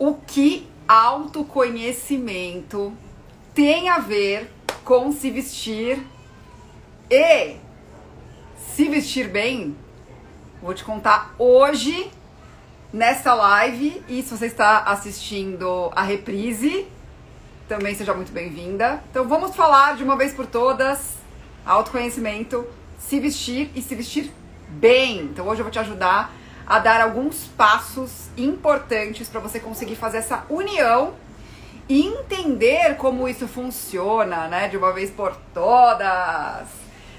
o que autoconhecimento tem a ver com se vestir e se vestir bem. Vou te contar hoje nessa live e se você está assistindo a reprise, também seja muito bem-vinda. Então vamos falar de uma vez por todas autoconhecimento, se vestir e se vestir bem. Então hoje eu vou te ajudar a dar alguns passos importantes para você conseguir fazer essa união e entender como isso funciona, né, de uma vez por todas.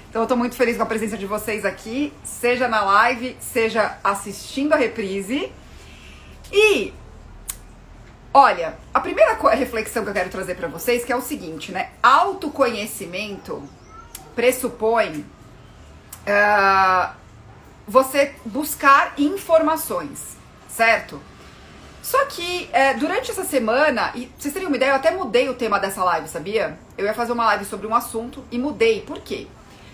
Então eu tô muito feliz com a presença de vocês aqui, seja na live, seja assistindo a reprise. E olha, a primeira reflexão que eu quero trazer para vocês que é o seguinte, né? Autoconhecimento pressupõe uh, você buscar informações, certo? Só que é, durante essa semana, e vocês teriam uma ideia, eu até mudei o tema dessa live, sabia? Eu ia fazer uma live sobre um assunto e mudei. Por quê?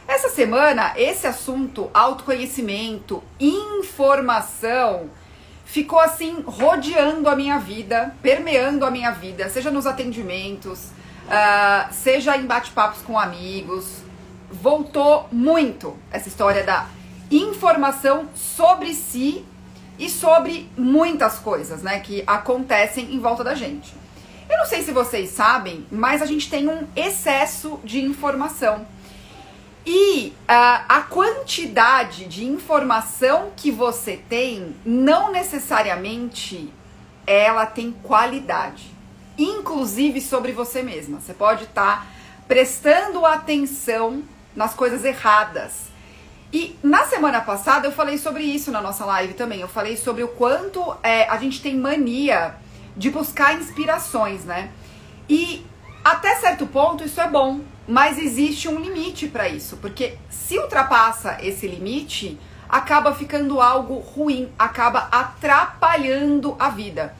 Essa semana, esse assunto, autoconhecimento, informação, ficou assim rodeando a minha vida, permeando a minha vida, seja nos atendimentos, uh, seja em bate-papos com amigos. Voltou muito essa história da informação sobre si e sobre muitas coisas, né, que acontecem em volta da gente. Eu não sei se vocês sabem, mas a gente tem um excesso de informação. E uh, a quantidade de informação que você tem, não necessariamente ela tem qualidade, inclusive sobre você mesma. Você pode estar tá prestando atenção nas coisas erradas e na semana passada eu falei sobre isso na nossa live também. Eu falei sobre o quanto é, a gente tem mania de buscar inspirações, né? E até certo ponto isso é bom, mas existe um limite para isso, porque se ultrapassa esse limite, acaba ficando algo ruim, acaba atrapalhando a vida.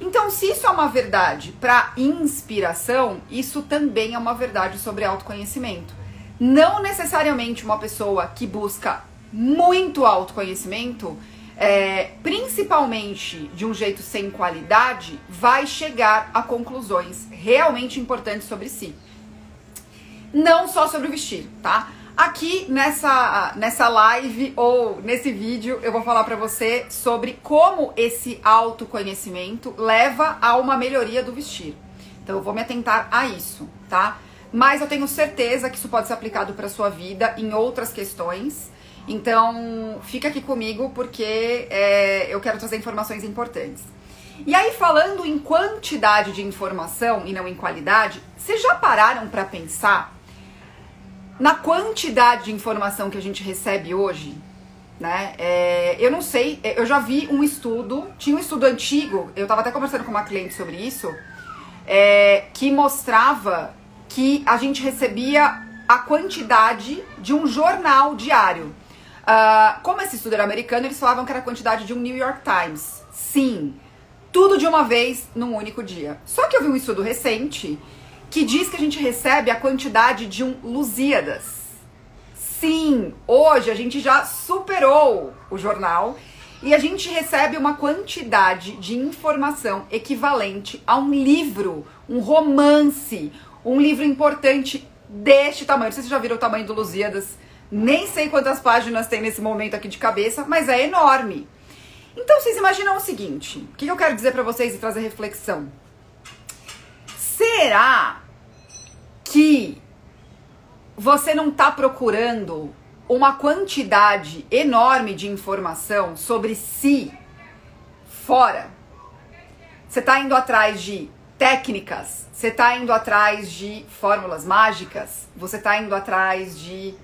Então, se isso é uma verdade para inspiração, isso também é uma verdade sobre autoconhecimento. Não necessariamente uma pessoa que busca muito autoconhecimento, é, principalmente de um jeito sem qualidade, vai chegar a conclusões realmente importantes sobre si. Não só sobre o vestir, tá? Aqui nessa, nessa live ou nesse vídeo eu vou falar para você sobre como esse autoconhecimento leva a uma melhoria do vestir. Então eu vou me atentar a isso, tá? Mas eu tenho certeza que isso pode ser aplicado para sua vida em outras questões. Então, fica aqui comigo porque é, eu quero trazer informações importantes. E aí, falando em quantidade de informação e não em qualidade, vocês já pararam para pensar na quantidade de informação que a gente recebe hoje? Né? É, eu não sei, é, eu já vi um estudo, tinha um estudo antigo, eu estava até conversando com uma cliente sobre isso, é, que mostrava que a gente recebia a quantidade de um jornal diário. Uh, como esse estudo era americano, eles falavam que era a quantidade de um New York Times. Sim, tudo de uma vez num único dia. Só que eu vi um estudo recente que diz que a gente recebe a quantidade de um Lusíadas. Sim, hoje a gente já superou o jornal e a gente recebe uma quantidade de informação equivalente a um livro, um romance, um livro importante deste tamanho. Não sei se vocês já viram o tamanho do Lusíadas. Nem sei quantas páginas tem nesse momento aqui de cabeça, mas é enorme. Então vocês imaginam o seguinte: o que eu quero dizer para vocês e trazer reflexão? Será que você não está procurando uma quantidade enorme de informação sobre si fora? Você está indo atrás de técnicas, você está indo atrás de fórmulas mágicas, você está indo atrás de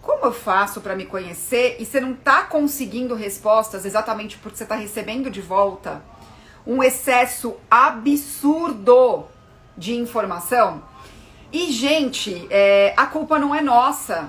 como eu faço para me conhecer e você não está conseguindo respostas exatamente porque você está recebendo de volta um excesso absurdo de informação. E, gente, é, a culpa não é nossa.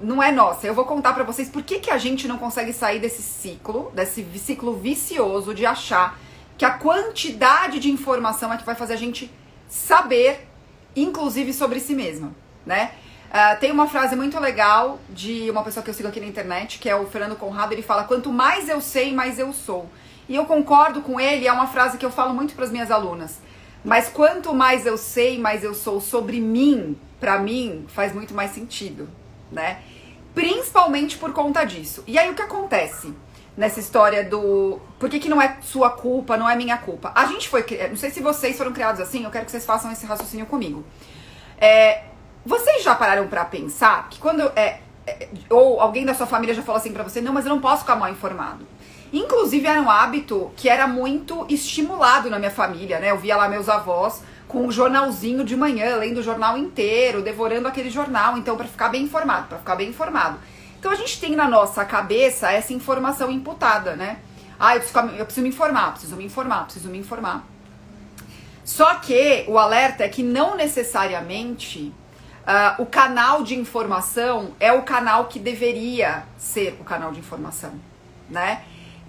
Não é nossa. Eu vou contar para vocês por que, que a gente não consegue sair desse ciclo, desse ciclo vicioso de achar que a quantidade de informação é que vai fazer a gente saber, inclusive sobre si mesma, né? Uh, tem uma frase muito legal de uma pessoa que eu sigo aqui na internet, que é o Fernando Conrado, ele fala: quanto mais eu sei, mais eu sou. E eu concordo com ele, é uma frase que eu falo muito para as minhas alunas. Mas quanto mais eu sei, mais eu sou sobre mim, para mim faz muito mais sentido, né? Principalmente por conta disso. E aí o que acontece nessa história do por que, que não é sua culpa, não é minha culpa? A gente foi, não sei se vocês foram criados assim, eu quero que vocês façam esse raciocínio comigo. É, vocês já pararam para pensar que quando é, é, ou alguém da sua família já falou assim para você, não, mas eu não posso ficar mal informado. Inclusive era um hábito que era muito estimulado na minha família, né? Eu via lá meus avós com um jornalzinho de manhã, lendo o jornal inteiro, devorando aquele jornal, então para ficar bem informado, para ficar bem informado. Então a gente tem na nossa cabeça essa informação imputada, né? Ah, eu preciso, eu preciso me informar, preciso me informar, preciso me informar. Só que o alerta é que não necessariamente uh, o canal de informação é o canal que deveria ser o canal de informação, né?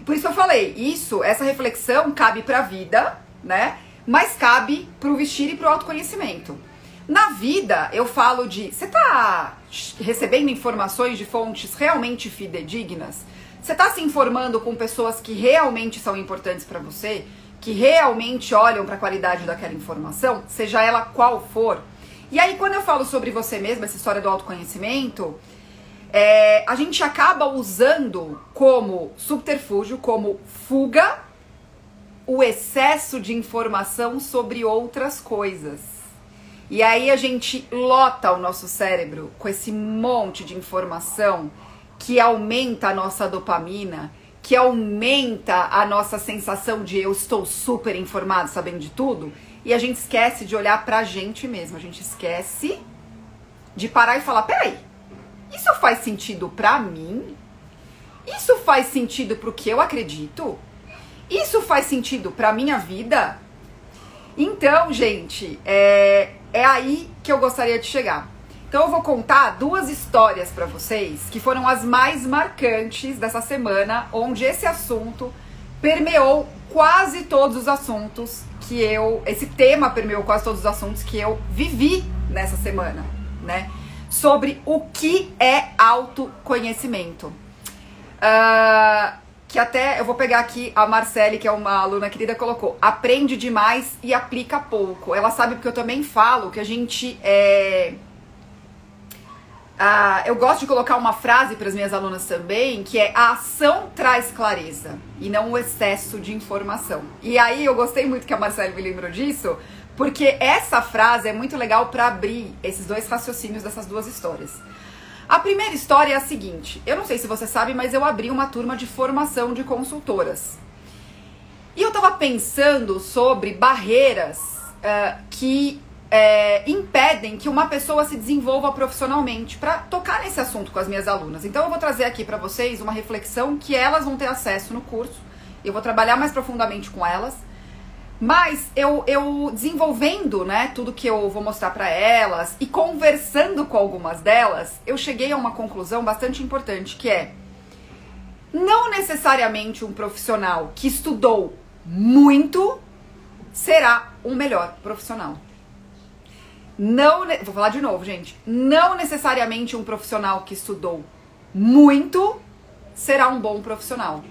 Por isso eu falei, isso, essa reflexão cabe para a vida, né? Mas cabe para o vestir e para o autoconhecimento. Na vida, eu falo de, você tá recebendo informações de fontes realmente fidedignas? Você tá se informando com pessoas que realmente são importantes para você, que realmente olham para a qualidade daquela informação, seja ela qual for? E aí, quando eu falo sobre você mesmo, essa história do autoconhecimento, é, a gente acaba usando como subterfúgio, como fuga, o excesso de informação sobre outras coisas. E aí a gente lota o nosso cérebro com esse monte de informação que aumenta a nossa dopamina, que aumenta a nossa sensação de eu estou super informado, sabendo de tudo, e a gente esquece de olhar pra gente mesmo, a gente esquece de parar e falar: peraí, isso faz sentido para mim? Isso faz sentido pro que eu acredito? Isso faz sentido pra minha vida? Então, gente, é, é aí que eu gostaria de chegar. Então eu vou contar duas histórias para vocês que foram as mais marcantes dessa semana, onde esse assunto permeou quase todos os assuntos que eu, esse tema permeou quase todos os assuntos que eu vivi nessa semana, né? sobre o que é autoconhecimento. Uh, que até eu vou pegar aqui a Marcele, que é uma aluna querida, colocou: aprende demais e aplica pouco. Ela sabe porque eu também falo que a gente é. Uh, eu gosto de colocar uma frase para as minhas alunas também, que é a ação traz clareza e não o excesso de informação. E aí eu gostei muito que a Marcele me lembrou disso, porque essa frase é muito legal para abrir esses dois raciocínios dessas duas histórias. A primeira história é a seguinte: eu não sei se você sabe, mas eu abri uma turma de formação de consultoras. E eu estava pensando sobre barreiras uh, que é, impedem que uma pessoa se desenvolva profissionalmente para tocar nesse assunto com as minhas alunas. Então eu vou trazer aqui para vocês uma reflexão que elas vão ter acesso no curso. Eu vou trabalhar mais profundamente com elas mas eu, eu desenvolvendo, né, tudo que eu vou mostrar para elas e conversando com algumas delas, eu cheguei a uma conclusão bastante importante, que é não necessariamente um profissional que estudou muito será um melhor profissional. Não, vou falar de novo, gente. Não necessariamente um profissional que estudou muito será um bom profissional.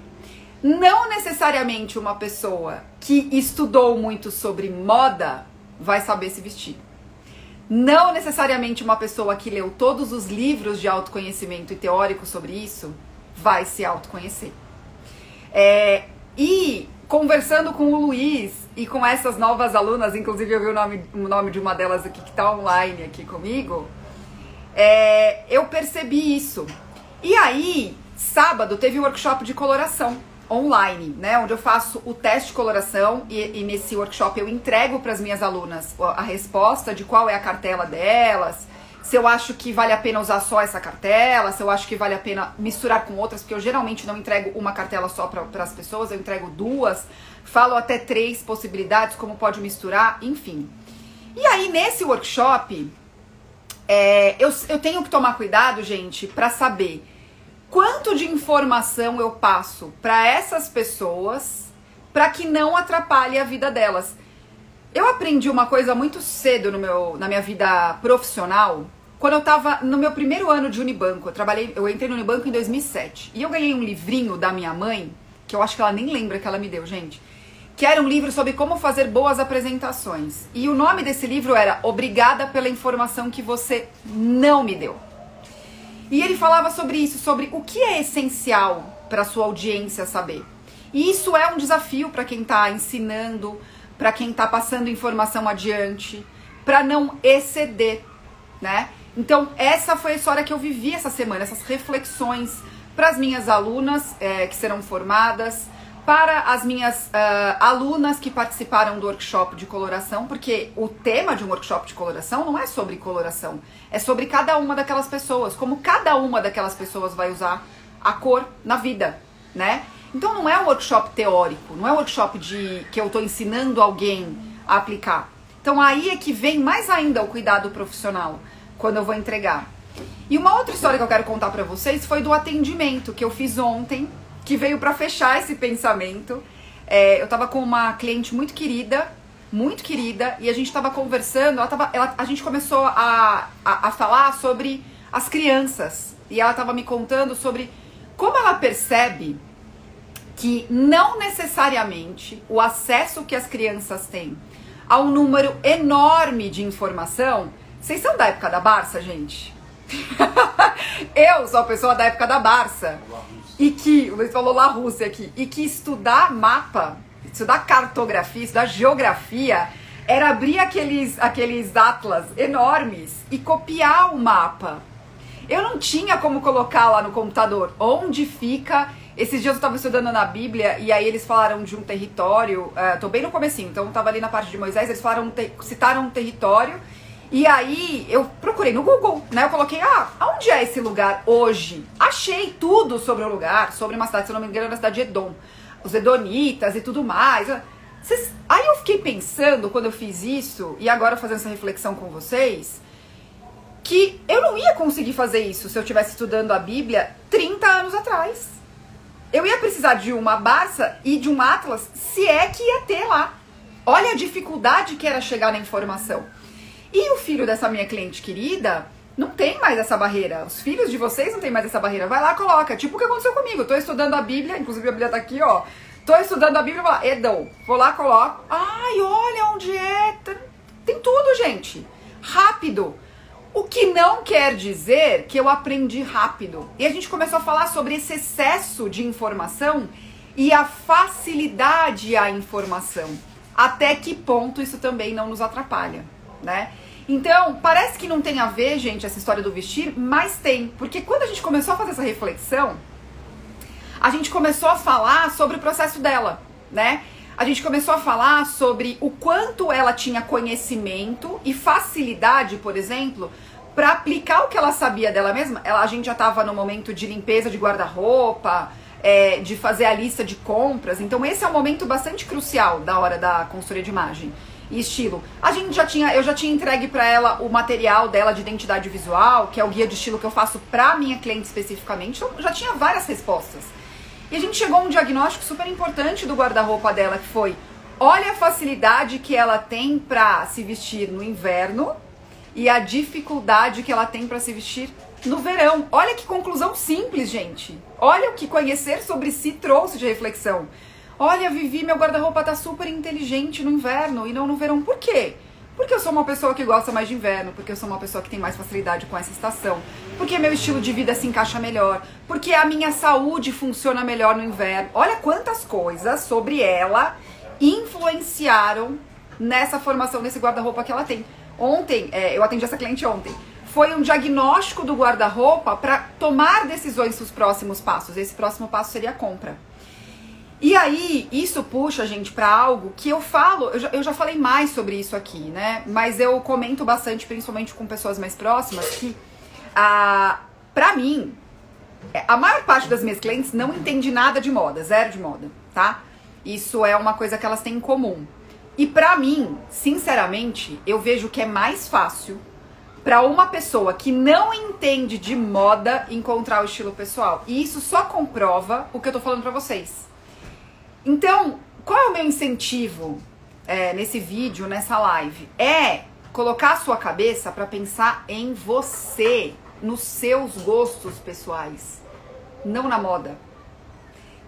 Não necessariamente uma pessoa que estudou muito sobre moda vai saber se vestir. Não necessariamente uma pessoa que leu todos os livros de autoconhecimento e teórico sobre isso vai se autoconhecer. É, e conversando com o Luiz e com essas novas alunas, inclusive eu vi o nome, o nome de uma delas aqui que está online aqui comigo, é, eu percebi isso. E aí, sábado, teve um workshop de coloração online, né, onde eu faço o teste de coloração e, e nesse workshop eu entrego para as minhas alunas a resposta de qual é a cartela delas, se eu acho que vale a pena usar só essa cartela, se eu acho que vale a pena misturar com outras, porque eu geralmente não entrego uma cartela só para as pessoas, eu entrego duas, falo até três possibilidades, como pode misturar, enfim. E aí, nesse workshop, é, eu, eu tenho que tomar cuidado, gente, para saber quanto de informação eu passo para essas pessoas para que não atrapalhe a vida delas. Eu aprendi uma coisa muito cedo no meu, na minha vida profissional. Quando eu estava no meu primeiro ano de Unibanco, eu trabalhei, eu entrei no Unibanco em 2007 e eu ganhei um livrinho da minha mãe, que eu acho que ela nem lembra que ela me deu, gente. Que era um livro sobre como fazer boas apresentações. E o nome desse livro era Obrigada pela informação que você não me deu. E ele falava sobre isso, sobre o que é essencial para sua audiência saber. E isso é um desafio para quem está ensinando, para quem está passando informação adiante, para não exceder, né? Então, essa foi a história que eu vivi essa semana, essas reflexões para as minhas alunas é, que serão formadas, para as minhas uh, alunas que participaram do workshop de coloração, porque o tema de um workshop de coloração não é sobre coloração, é sobre cada uma daquelas pessoas, como cada uma daquelas pessoas vai usar a cor na vida, né? Então não é um workshop teórico, não é um workshop de que eu estou ensinando alguém a aplicar. Então aí é que vem mais ainda o cuidado profissional quando eu vou entregar. E uma outra história que eu quero contar para vocês foi do atendimento que eu fiz ontem, que veio para fechar esse pensamento. É, eu tava com uma cliente muito querida, muito querida, e a gente tava conversando, ela tava, ela, a gente começou a, a, a falar sobre as crianças. E ela tava me contando sobre como ela percebe que não necessariamente o acesso que as crianças têm a um número enorme de informação. Vocês são da época da Barça, gente? eu sou a pessoa da época da Barça. E que, o Luiz falou lá Rússia aqui, e que estudar mapa, estudar cartografia, estudar geografia, era abrir aqueles, aqueles atlas enormes e copiar o mapa. Eu não tinha como colocar lá no computador onde fica esses dias eu estava estudando na Bíblia e aí eles falaram de um território, uh, tô bem no comecinho, então estava ali na parte de Moisés, eles falaram, citaram um território e aí eu procurei no Google, né? Eu coloquei, ah, aonde é esse lugar hoje? Achei tudo sobre o lugar, sobre uma cidade, se não me engano, na cidade de Edom, os Edonitas e tudo mais. Aí eu fiquei pensando quando eu fiz isso e agora fazendo essa reflexão com vocês, que eu não ia conseguir fazer isso se eu estivesse estudando a Bíblia 30 anos atrás eu ia precisar de uma Barça e de um Atlas, se é que ia ter lá. Olha a dificuldade que era chegar na informação. E o filho dessa minha cliente querida não tem mais essa barreira. Os filhos de vocês não tem mais essa barreira. Vai lá, coloca. Tipo o que aconteceu comigo. Tô estudando a Bíblia, inclusive a Bíblia tá aqui, ó. Tô estudando a Bíblia, vou lá, Edom. Vou lá, coloco. Ai, olha onde é. Tem tudo, gente. Rápido. O que não quer dizer que eu aprendi rápido. E a gente começou a falar sobre esse excesso de informação e a facilidade à informação. Até que ponto isso também não nos atrapalha, né? Então, parece que não tem a ver, gente, essa história do vestir, mas tem. Porque quando a gente começou a fazer essa reflexão, a gente começou a falar sobre o processo dela, né? A gente começou a falar sobre o quanto ela tinha conhecimento e facilidade, por exemplo, para aplicar o que ela sabia dela mesma, ela, a gente já estava no momento de limpeza de guarda-roupa, é, de fazer a lista de compras. Então esse é um momento bastante crucial da hora da consultoria de imagem e estilo. A gente já tinha, eu já tinha entregue para ela o material dela de identidade visual, que é o guia de estilo que eu faço para minha cliente especificamente. Então já tinha várias respostas. E a gente chegou a um diagnóstico super importante do guarda-roupa dela, que foi: olha a facilidade que ela tem para se vestir no inverno e a dificuldade que ela tem para se vestir no verão. Olha que conclusão simples, gente. Olha o que conhecer sobre si trouxe de reflexão. Olha, Vivi, meu guarda-roupa tá super inteligente no inverno e não no verão. Por quê? Porque eu sou uma pessoa que gosta mais de inverno, porque eu sou uma pessoa que tem mais facilidade com essa estação, porque meu estilo de vida se encaixa melhor, porque a minha saúde funciona melhor no inverno. Olha quantas coisas sobre ela influenciaram nessa formação desse guarda-roupa que ela tem. Ontem, é, eu atendi essa cliente ontem. Foi um diagnóstico do guarda-roupa para tomar decisões dos próximos passos. Esse próximo passo seria a compra. E aí, isso puxa a gente para algo que eu falo, eu já, eu já falei mais sobre isso aqui, né? Mas eu comento bastante, principalmente com pessoas mais próximas, que a, pra mim, a maior parte das minhas clientes não entende nada de moda, zero de moda, tá? Isso é uma coisa que elas têm em comum. E para mim, sinceramente, eu vejo que é mais fácil para uma pessoa que não entende de moda encontrar o estilo pessoal. E isso só comprova o que eu tô falando para vocês. Então, qual é o meu incentivo é, nesse vídeo, nessa live? É colocar a sua cabeça para pensar em você, nos seus gostos pessoais, não na moda.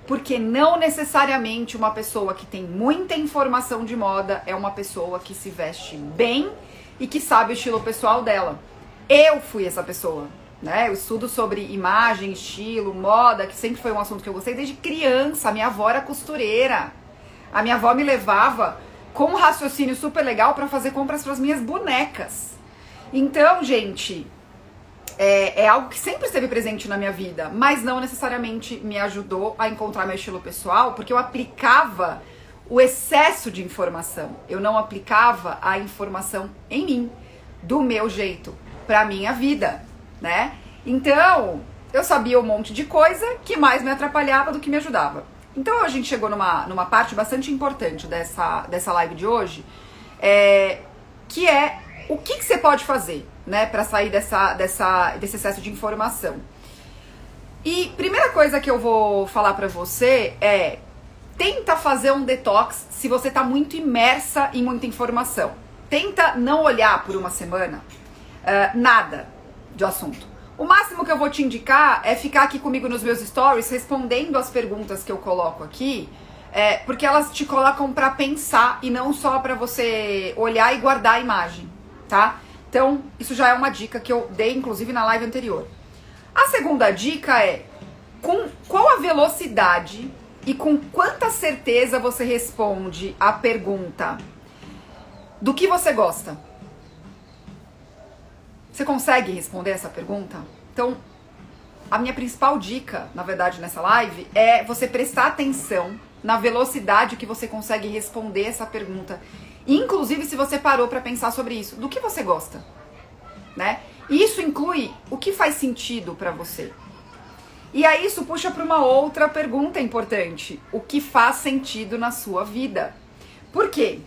Porque não necessariamente uma pessoa que tem muita informação de moda é uma pessoa que se veste bem e que sabe o estilo pessoal dela. Eu fui essa pessoa, né? Eu estudo sobre imagem, estilo, moda, que sempre foi um assunto que eu gostei desde criança. A minha avó era costureira. A minha avó me levava com um raciocínio super legal para fazer compras para as minhas bonecas. Então, gente, é, é, algo que sempre esteve presente na minha vida, mas não necessariamente me ajudou a encontrar meu estilo pessoal, porque eu aplicava o excesso de informação. Eu não aplicava a informação em mim, do meu jeito, para minha vida, né? Então, eu sabia um monte de coisa que mais me atrapalhava do que me ajudava. Então, a gente chegou numa, numa parte bastante importante dessa, dessa live de hoje, é, que é o que, que você pode fazer, né, para sair dessa, dessa, desse excesso de informação. E primeira coisa que eu vou falar para você é tenta fazer um detox se você está muito imersa em muita informação. Tenta não olhar por uma semana uh, nada de assunto. O máximo que eu vou te indicar é ficar aqui comigo nos meus stories respondendo as perguntas que eu coloco aqui, é, porque elas te colocam para pensar e não só para você olhar e guardar a imagem, tá? Então, isso já é uma dica que eu dei inclusive na live anterior. A segunda dica é com qual a velocidade e com quanta certeza você responde a pergunta do que você gosta? Você consegue responder essa pergunta? Então, a minha principal dica, na verdade, nessa live é você prestar atenção na velocidade que você consegue responder essa pergunta. Inclusive, se você parou para pensar sobre isso, do que você gosta, né? E isso inclui o que faz sentido para você. E aí isso puxa para uma outra pergunta importante: o que faz sentido na sua vida? Por quê?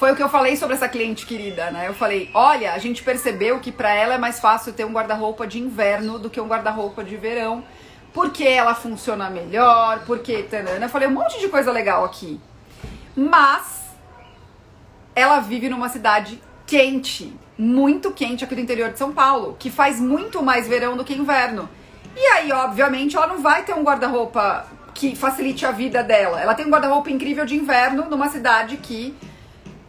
Foi o que eu falei sobre essa cliente querida, né? Eu falei: "Olha, a gente percebeu que para ela é mais fácil ter um guarda-roupa de inverno do que um guarda-roupa de verão, porque ela funciona melhor, porque tanana. Eu falei um monte de coisa legal aqui. Mas ela vive numa cidade quente, muito quente aqui do interior de São Paulo, que faz muito mais verão do que inverno. E aí, obviamente, ela não vai ter um guarda-roupa que facilite a vida dela. Ela tem um guarda-roupa incrível de inverno numa cidade que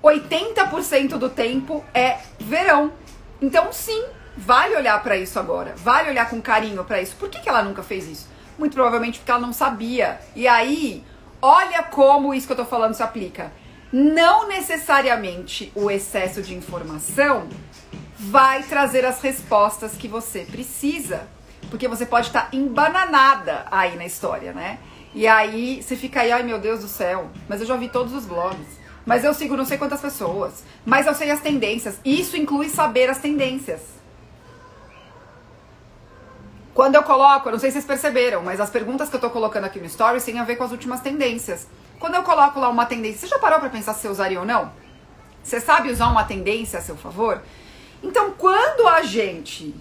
80% do tempo é verão. Então, sim, vale olhar para isso agora. Vale olhar com carinho para isso. Por que, que ela nunca fez isso? Muito provavelmente porque ela não sabia. E aí, olha como isso que eu tô falando se aplica. Não necessariamente o excesso de informação vai trazer as respostas que você precisa porque você pode estar embananada aí na história, né? E aí você fica aí, ai meu Deus do céu, mas eu já vi todos os blogs. Mas eu sigo não sei quantas pessoas. Mas eu sei as tendências. Isso inclui saber as tendências. Quando eu coloco, eu não sei se vocês perceberam, mas as perguntas que eu tô colocando aqui no Stories têm a ver com as últimas tendências. Quando eu coloco lá uma tendência, você já parou para pensar se você usaria ou não? Você sabe usar uma tendência a seu favor? Então, quando a gente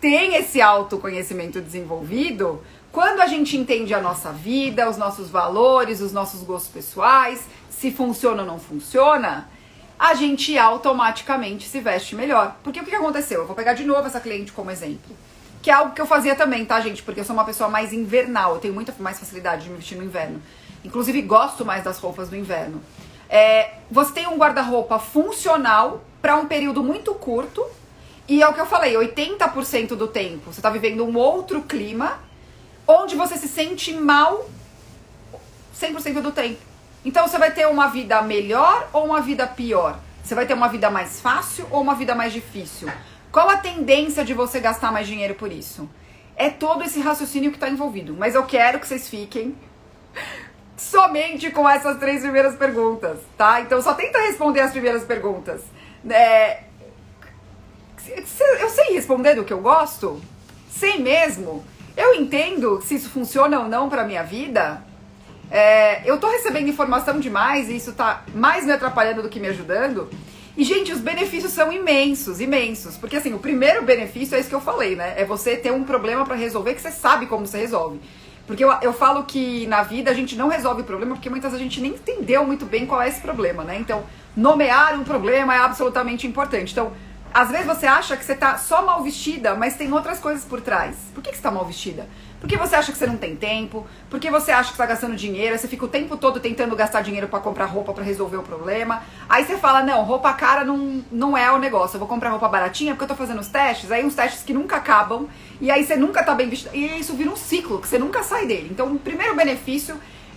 tem esse autoconhecimento desenvolvido, quando a gente entende a nossa vida, os nossos valores, os nossos gostos pessoais, se funciona ou não funciona, a gente automaticamente se veste melhor. Porque o que aconteceu? Eu vou pegar de novo essa cliente como exemplo. Que é algo que eu fazia também, tá, gente? Porque eu sou uma pessoa mais invernal, eu tenho muita mais facilidade de me vestir no inverno. Inclusive, gosto mais das roupas do inverno. É, você tem um guarda-roupa funcional para um período muito curto, e é o que eu falei, 80% do tempo você está vivendo um outro clima onde você se sente mal 100% do tempo. Então você vai ter uma vida melhor ou uma vida pior? Você vai ter uma vida mais fácil ou uma vida mais difícil? Qual a tendência de você gastar mais dinheiro por isso? É todo esse raciocínio que está envolvido. Mas eu quero que vocês fiquem somente com essas três primeiras perguntas, tá? Então só tenta responder as primeiras perguntas. É, eu sei responder do que eu gosto? Sei mesmo? Eu entendo se isso funciona ou não pra minha vida? É, eu tô recebendo informação demais e isso tá mais me atrapalhando do que me ajudando. E, gente, os benefícios são imensos, imensos. Porque, assim, o primeiro benefício é isso que eu falei, né? É você ter um problema para resolver que você sabe como você resolve. Porque eu, eu falo que na vida a gente não resolve o problema porque muitas vezes a gente nem entendeu muito bem qual é esse problema, né? Então, nomear um problema é absolutamente importante. Então, às vezes você acha que você tá só mal vestida, mas tem outras coisas por trás. Por que, que você tá mal vestida? Porque você acha que você não tem tempo, porque você acha que está gastando dinheiro, você fica o tempo todo tentando gastar dinheiro para comprar roupa para resolver o problema. Aí você fala: "Não, roupa cara não, não é o negócio. Eu vou comprar roupa baratinha porque eu tô fazendo os testes". Aí uns testes que nunca acabam, e aí você nunca tá bem vestida. E isso vira um ciclo que você nunca sai dele. Então, o primeiro benefício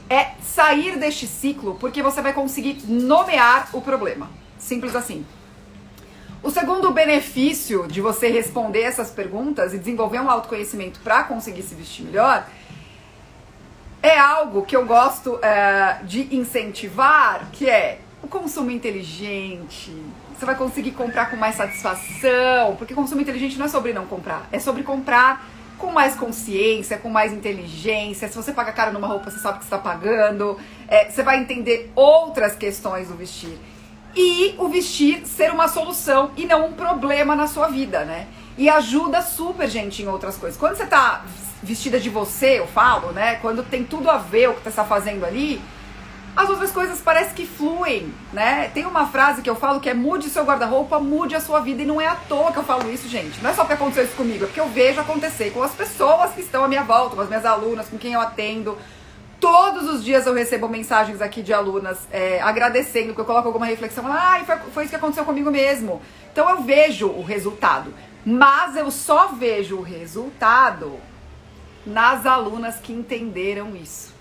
é sair deste ciclo, porque você vai conseguir nomear o problema. Simples assim. O segundo benefício de você responder essas perguntas e desenvolver um autoconhecimento para conseguir se vestir melhor é algo que eu gosto é, de incentivar, que é o consumo inteligente. Você vai conseguir comprar com mais satisfação, porque consumo inteligente não é sobre não comprar, é sobre comprar com mais consciência, com mais inteligência. Se você paga caro numa roupa, você sabe que está pagando. É, você vai entender outras questões do vestir e o vestir ser uma solução e não um problema na sua vida, né? E ajuda super, gente, em outras coisas. Quando você tá vestida de você, eu falo, né? Quando tem tudo a ver o que você está fazendo ali, as outras coisas parece que fluem, né? Tem uma frase que eu falo que é mude seu guarda-roupa, mude a sua vida. E não é à toa que eu falo isso, gente. Não é só porque aconteceu isso comigo, é porque eu vejo acontecer com as pessoas que estão à minha volta, com as minhas alunas, com quem eu atendo, Todos os dias eu recebo mensagens aqui de alunas é, agradecendo, que eu coloco alguma reflexão, ah, foi, foi isso que aconteceu comigo mesmo. Então eu vejo o resultado, mas eu só vejo o resultado nas alunas que entenderam isso.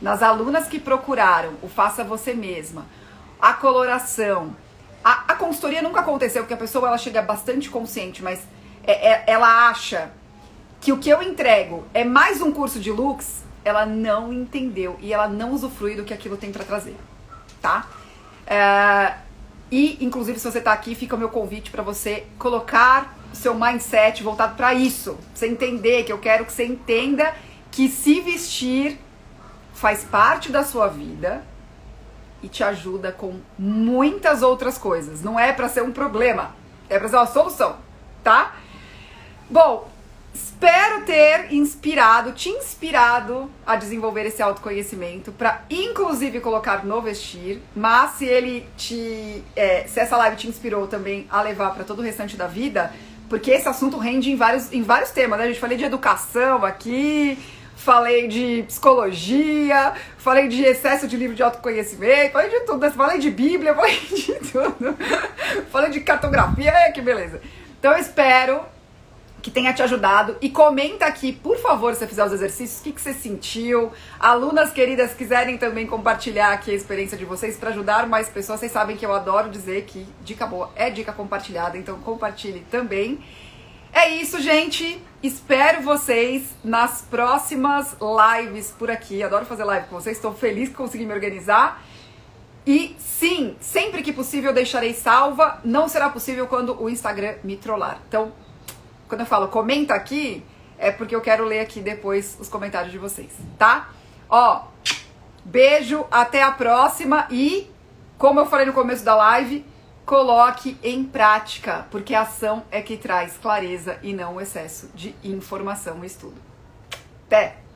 Nas alunas que procuraram o faça você mesma, a coloração. A, a consultoria nunca aconteceu, porque a pessoa ela chega bastante consciente, mas é, é, ela acha que o que eu entrego é mais um curso de looks ela não entendeu e ela não usufrui do que aquilo tem para trazer, tá? É, e, inclusive, se você tá aqui, fica o meu convite para você colocar seu mindset voltado para isso. Você entender que eu quero que você entenda que se vestir faz parte da sua vida e te ajuda com muitas outras coisas. Não é para ser um problema, é para ser uma solução, tá? Bom, Espero ter inspirado, te inspirado a desenvolver esse autoconhecimento para, inclusive, colocar no vestir. Mas se ele te, é, se essa live te inspirou também a levar para todo o restante da vida, porque esse assunto rende em vários, em vários temas, né? A gente falei de educação aqui, falei de psicologia, falei de excesso de livro de autoconhecimento, falei de tudo, falei de Bíblia, falei de tudo, falei de cartografia, que beleza. Então espero que tenha te ajudado. E comenta aqui, por favor, se você fizer os exercícios, o que, que você sentiu. Alunas queridas quiserem também compartilhar aqui a experiência de vocês para ajudar mais pessoas. Vocês sabem que eu adoro dizer que dica boa é dica compartilhada, então compartilhe também. É isso, gente. Espero vocês nas próximas lives por aqui. Adoro fazer live com vocês. Estou feliz que consegui me organizar. E sim, sempre que possível deixarei salva. Não será possível quando o Instagram me trollar. Então, quando eu falo comenta aqui, é porque eu quero ler aqui depois os comentários de vocês, tá? Ó, beijo, até a próxima e, como eu falei no começo da live, coloque em prática, porque a ação é que traz clareza e não o excesso de informação e estudo. Até!